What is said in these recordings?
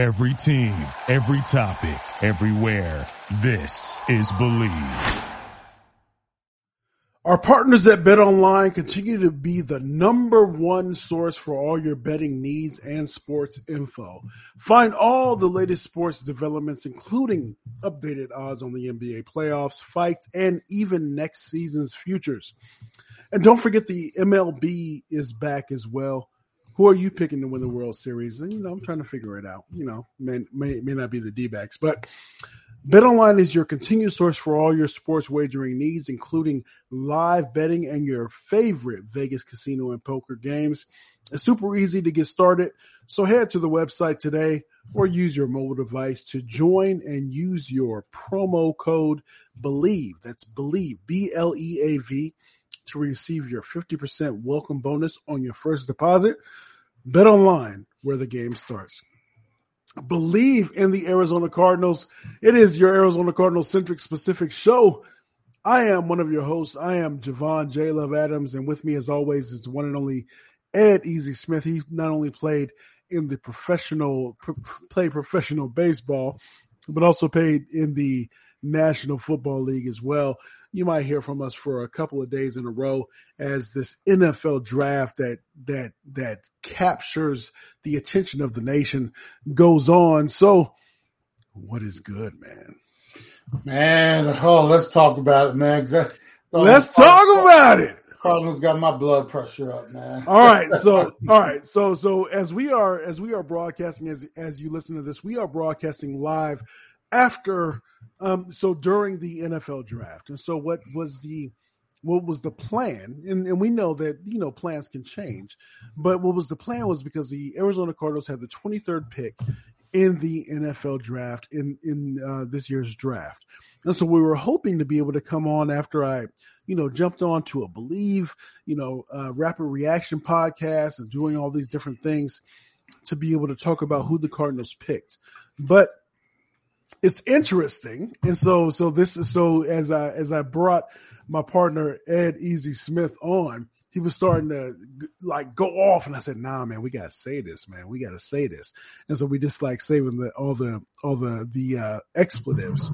Every team, every topic, everywhere. This is Bleav. Our partners at Bet Online continue to be the number one source for all your betting needs and sports info. Find all the latest sports developments, including updated odds on the NBA playoffs, fights, and even next season's futures. And don't forget the MLB is back as well. Who are you picking to win the World Series? And, you know, I'm trying to figure it out. You know, may, may, may not be the D backs, but BetOnline is your continued source for all your sports wagering needs, including live betting and your favorite Vegas casino and poker games. It's super easy to get started. So head to the website today or use your mobile device to join and use your promo code BLEAV. That's BLEAV, B L E A V, to receive your 50% welcome bonus on your first deposit. Bet online where the game starts Bleav in the Arizona Cardinals. It is your Arizona Cardinals centric specific show. I am one of your hosts. I am Javon J. Love Adams, and with me, as always, is one and only Ed Easy Smith. He not only played in the professional, play professional baseball, but also played in the National Football League as well you might hear from us for a couple of days in a row as this NFL draft that that that captures the attention of the nation goes on. So, what is good, man? Man, oh, let's talk about it, man. let's talk about it. Cardinals got my blood pressure up, man. all right, so all right, so so as we are as we are broadcasting as as you listen to this, we are broadcasting live after um, so during the NFL draft, and so what was the what was the plan? And, and we know that you know plans can change, but what was the plan was because the Arizona Cardinals had the 23rd pick in the NFL draft in in uh, this year's draft, and so we were hoping to be able to come on after I you know jumped on to a Bleav you know uh, rapid reaction podcast and doing all these different things to be able to talk about who the Cardinals picked, but it's interesting. And so, so this is so as I, as I brought my partner Ed Easy Smith on, he was starting to like go off and I said, nah, man, we got to say this, man. We got to say this. And so we just like saving the, all the, all the, the, uh, expletives,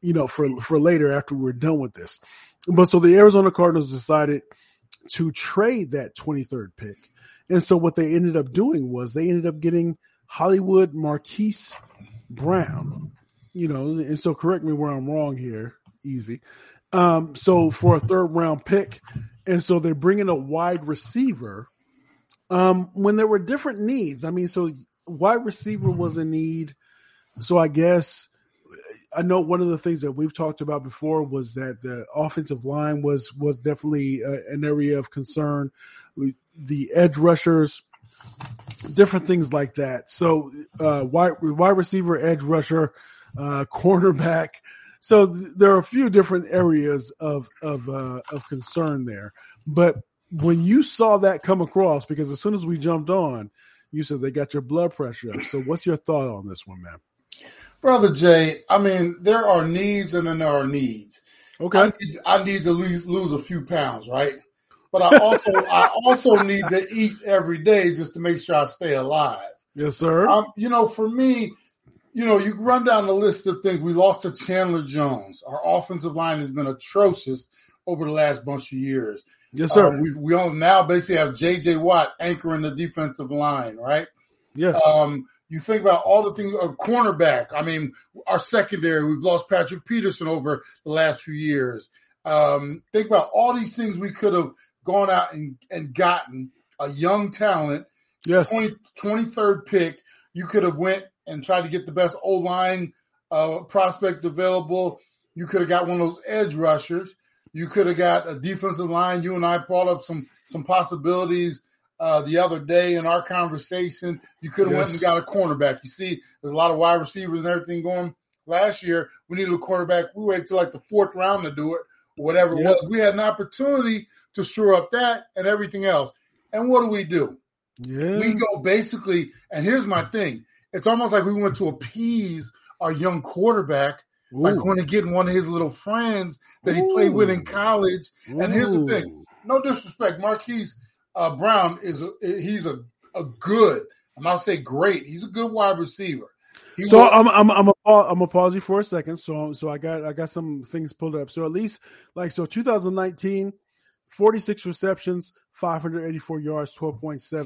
you know, for, for later after we're done with this. But so the Arizona Cardinals decided to trade that 23rd pick. And so what they ended up doing was they ended up getting Hollywood Marquise Brown, you know, and so correct me where I'm wrong here, easy. Um, so for a third round pick, and so they're bringing a wide receiver. Um, when there were different needs, I mean, so wide receiver was a need. So I guess I know one of the things that we've talked about before was that the offensive line was was definitely uh, an area of concern. The edge rushers different things like that. So, uh, wide, wide receiver, edge rusher, uh, cornerback. So th- there are a few different areas of of uh, of concern there. But when you saw that come across, because as soon as we jumped on, you said they got your blood pressure up. So, what's your thought on this one, man? Brother Jay, I mean, there are needs and then there are needs. Okay. I need, I need to lose, lose a few pounds, right? But I also I also need to eat every day just to make sure I stay alive. Yes, sir. Um, you know, for me, you know, you run down the list of things. We lost to Chandler Jones. Our offensive line has been atrocious over the last bunch of years. Yes, sir. Uh, we we all now basically have J.J. Watt anchoring the defensive line, right? Yes. Um, you think about all the things, a cornerback. I mean, our secondary, we've lost Patrick Peterson over the last few years. Um, think about all these things we could have gone out and, and gotten a young talent, yes, 20, 23rd pick, you could have went and tried to get the best O line uh, prospect available. You could have got one of those edge rushers. You could have got a defensive line. You and I brought up some some possibilities uh, the other day in our conversation. You could have yes. went and got a cornerback. You see, there's a lot of wide receivers and everything going. Last year, we needed a quarterback. We waited till like the fourth round to do it, whatever yep. it was. We had an opportunity to shore up that and everything else. And what do we do? Yeah. We go basically, and here's my thing. It's almost like we went to appease our young quarterback Ooh. by going and getting one of his little friends that he played with in college. Ooh. And here's the thing: no disrespect, Marquise uh, Brown is a, he's a a good I'm not say great. He's a good wide receiver. He So will- I'm I'm I'm a, I'm gonna pause you for a second. So so I got I got some things pulled up. So at least like so 2019, 46 receptions, 584 yards, 12.7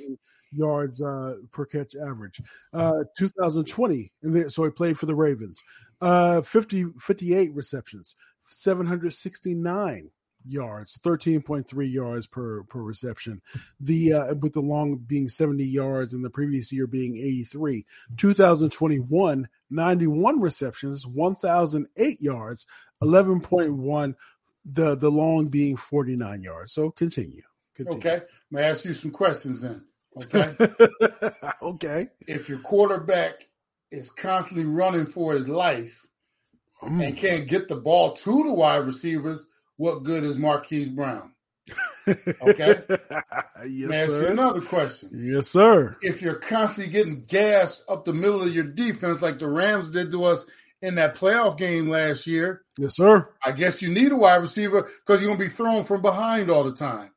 yards uh, per catch average. Uh, 2020, and so he played for the Ravens. Uh, 50 58 receptions, 769 yards, 13.3 yards per per reception. The uh, with the long being 70 yards and the previous year being 83. 2021, 91 receptions, 1,008 yards, 11.1. The the long being 49 yards. So continue. continue. okay. May I ask you some questions then? Okay. okay. if your quarterback is constantly running for his life and Mm. can't get the ball to the wide receivers, what good is Marquise Brown? Okay. yes, May I ask you sir. another question? Yes, sir. If you're constantly getting gassed up the middle of your defense like the Rams did to us in that playoff game last year, Yes, sir. I guess you need a wide receiver because you're going to be thrown from behind all the time.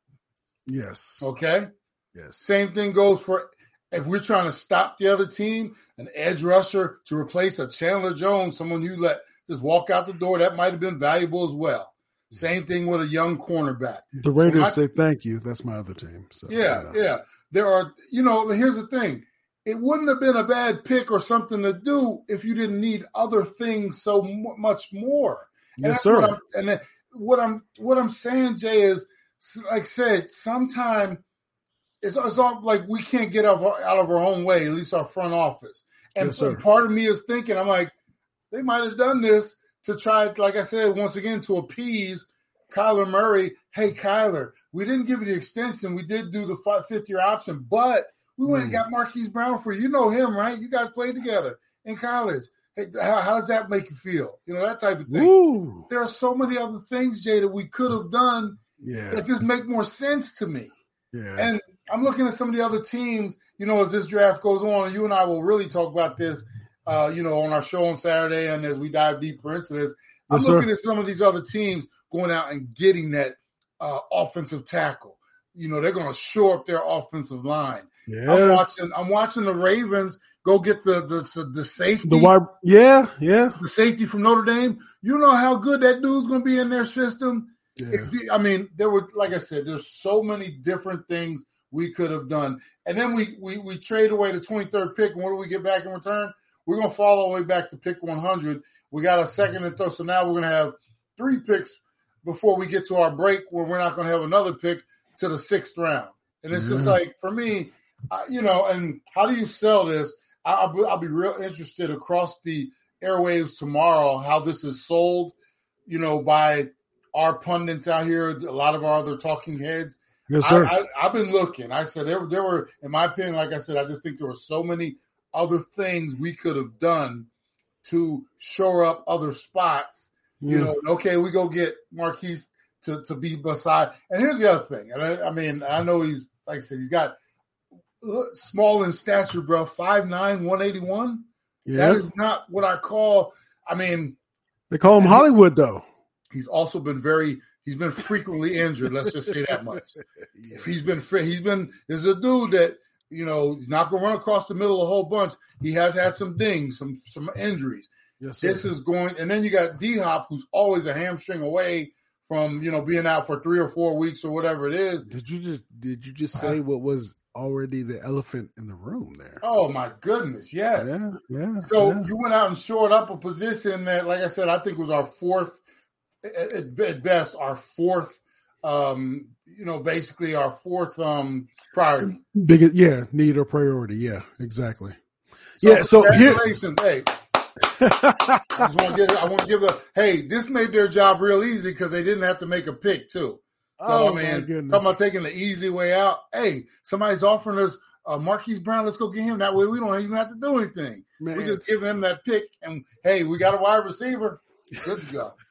Yes. Okay. Yes. Same thing goes for if we're trying to stop the other team, an edge rusher to replace a Chandler Jones, someone you let just walk out the door, that might have been valuable as well. Same thing with a young cornerback. The Raiders my- say thank you. That's my other team. So, Yeah, yeah. There are, you know, here's the thing. It wouldn't have been a bad pick or something to do if you didn't need other things so mu- much more. And Yes, that's what sir. I'm- and what I'm what I'm saying, Jay, is like I said, sometimes it's, it's all like we can't get out of, our, out of our own way, at least our front office. And, Yes, sir. part of me is thinking, I'm like, they might have done this to try, like I said, once again, to appease Kyler Murray. Hey, Kyler, we didn't give you the extension. We did do the fifth year option, but we went and got Marquise Brown for you. You know him, right? You guys played together in college. Hey, how, how does that make you feel? You know, that type of thing. Woo. There are so many other things, Jay, that we could have done Yeah. that just make more sense to me. Yeah. And I'm looking at some of the other teams, you know, as this draft goes on, you and I will really talk about this, uh, you know, on our show on Saturday and as we dive deeper into this. I'm Yes, sir. looking at some of these other teams going out and getting that uh, offensive tackle. You know, they're going to shore up their offensive line. I'm watching. I'm watching the Ravens go get the the the safety, The wide. Yeah. Yeah. the safety from Notre Dame. You know how good that dude's going to be in their system. Yeah. The- I mean, there were, like I said, there's so many different things we could have done. And then we we we trade away the 23rd pick, and what do we get back in return? We're gonna fall all the way back to pick 100. We got a second and third, so now we're gonna have three picks before we get to our break, where we're not gonna have another pick to the sixth round. And it's just like for me, you know. And how do you sell this? I, I'll, be, I'll be real interested across the airwaves tomorrow how this is sold. You know, by our pundits out here, a lot of our other talking heads. Yes, sir. I, I've been looking. I said there, there were, in my opinion, like I said, I just think there were so many other things we could have done to shore up other spots. You Mm. know, okay, we go get Marquise to, to be beside. And here's the other thing. And I, I mean, I know he's like I said, he's got small in stature, bro. 5'9", 181. yeah. That is not what I call. I mean, they call him Hollywood, though. he's also been very. He's been frequently injured. Let's just say that much. If he's been he's been is a dude that you know he's not going to run across the middle of a whole bunch. He has had some dings, some some injuries. Yes, sir. This is going, and then you got D Hop, who's always a hamstring away from you know being out for three or four weeks or whatever it is. Did you just did you just say uh, what was already the elephant in the room there? Oh my goodness, yes. Yeah, yeah. So yeah. you went out and shored up a position that, like I said, I think was our fourth, at, best, our fourth. Um, you know, basically our fourth um priority. biggest yeah need or priority. Yeah, exactly. yeah. So here. congratulations, hey. I just want to give. I want to give a. Hey, this made their job real easy because they didn't have to make a pick too. So oh I my talking about taking the easy way out. Hey, somebody's offering us uh, Marquise Brown. Let's go get him. That way, we don't even have to do anything. Man. We just give them that pick, and hey, we got a wide receiver. Good to go.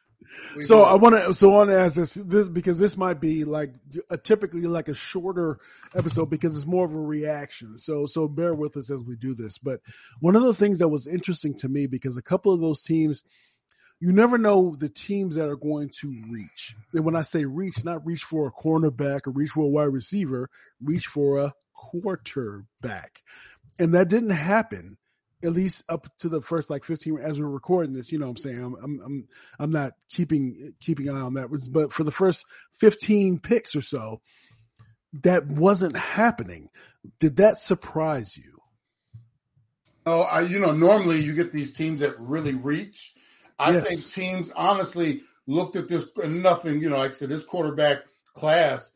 So good. I want to so I want to ask this this because this might be like a, typically like a shorter episode because it's more of a reaction. So so bear with us as we do this. But one of the things that was interesting to me because a couple of those teams, you never know the teams that are going to reach. And when I say reach, not reach for a cornerback or reach for a wide receiver, reach for a quarterback. and that didn't happen at least up to the first like 15 as we're recording this you know what i'm saying i'm i'm i'm, I'm not keeping keeping an eye on that but for the first 15 picks or so that wasn't happening did that surprise you Oh, I, you know, normally you get these teams that really reach. I Yes. think teams honestly looked at this and nothing, you know, like I said, this quarterback class,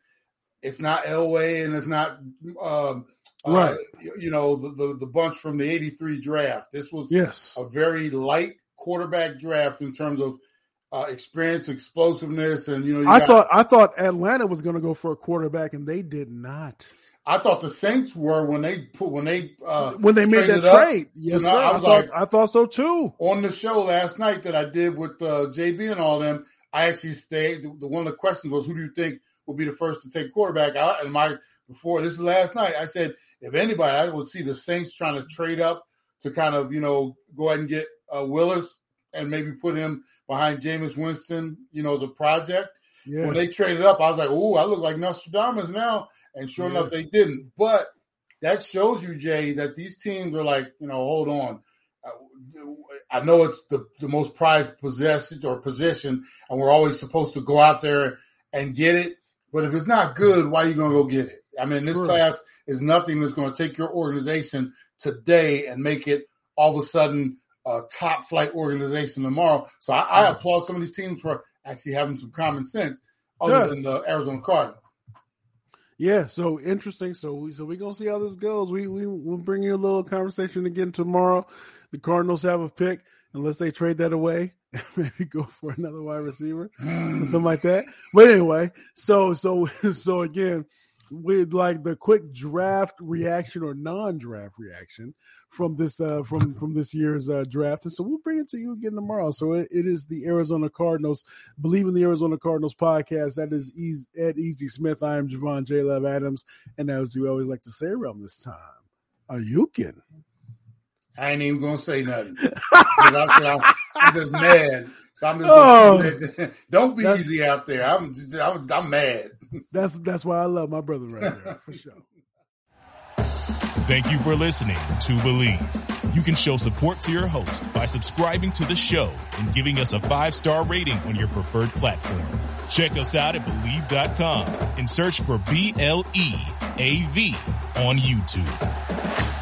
it's not Elway and it's not, um, uh, Right. you know, the, the, the bunch from the 83 draft. This was yes a very light quarterback draft in terms of uh, experience, explosiveness, and, you know, you i got- thought i thought atlanta was going to go for a quarterback and they did not I thought the Saints were when they put, when they, uh, when they made that trade yes sir I I, was thought like- i thought so too on the show last night that I did with uh, JB and all them, I actually stayed. The, one of the questions was, "Who do you think will be the first to take quarterback?" I, and my before this is last night, I said, if anybody, I would see the Saints trying to trade up to kind of you know go ahead and get uh, Willis and maybe put him behind Jameis Winston, you know, as a project. yeah When they traded up, I was like, "Ooh, I look like Nostradamus now." And sure Yeah. enough, they didn't. But that shows you, Jay, that these teams are like, you know, hold on. Uh, I know it's the, the most prized possession or position, and we're always supposed to go out there and get it. But if it's not good, why are you going to go get it? I mean, this True. class is nothing that's going to take your organization today and make it all of a sudden a top flight organization tomorrow. So I, I applaud some of these teams for actually having some common sense, other than the Arizona Cardinals. Yeah, so interesting. So we so we gonna see how this goes. We we we'll bring you a little conversation again tomorrow. The Cardinals have a pick unless they trade that away, maybe go for another wide receiver or something like that. But anyway, so so so again, with like the quick draft reaction or non-draft reaction from this uh from from this year's uh draft. And so we'll bring it to you again tomorrow. So it, it is the arizona cardinals Bleav in the arizona cardinals podcast. That is easy, ed easy smith. I am javon j. Love adams. And as we always like to say around this time are you kidding I ain't even gonna say nothing. I'm, I'm- just mad. So I'm just Oh. don't be easy out there. I'm, just, I'm I'm mad. That's that's why i love my brother right there for sure Thank you for listening to Bleav. You can show support to your host by subscribing to the show and giving us a five star rating on your preferred platform. Check us out at Bleav.com and search for B L E A V on YouTube.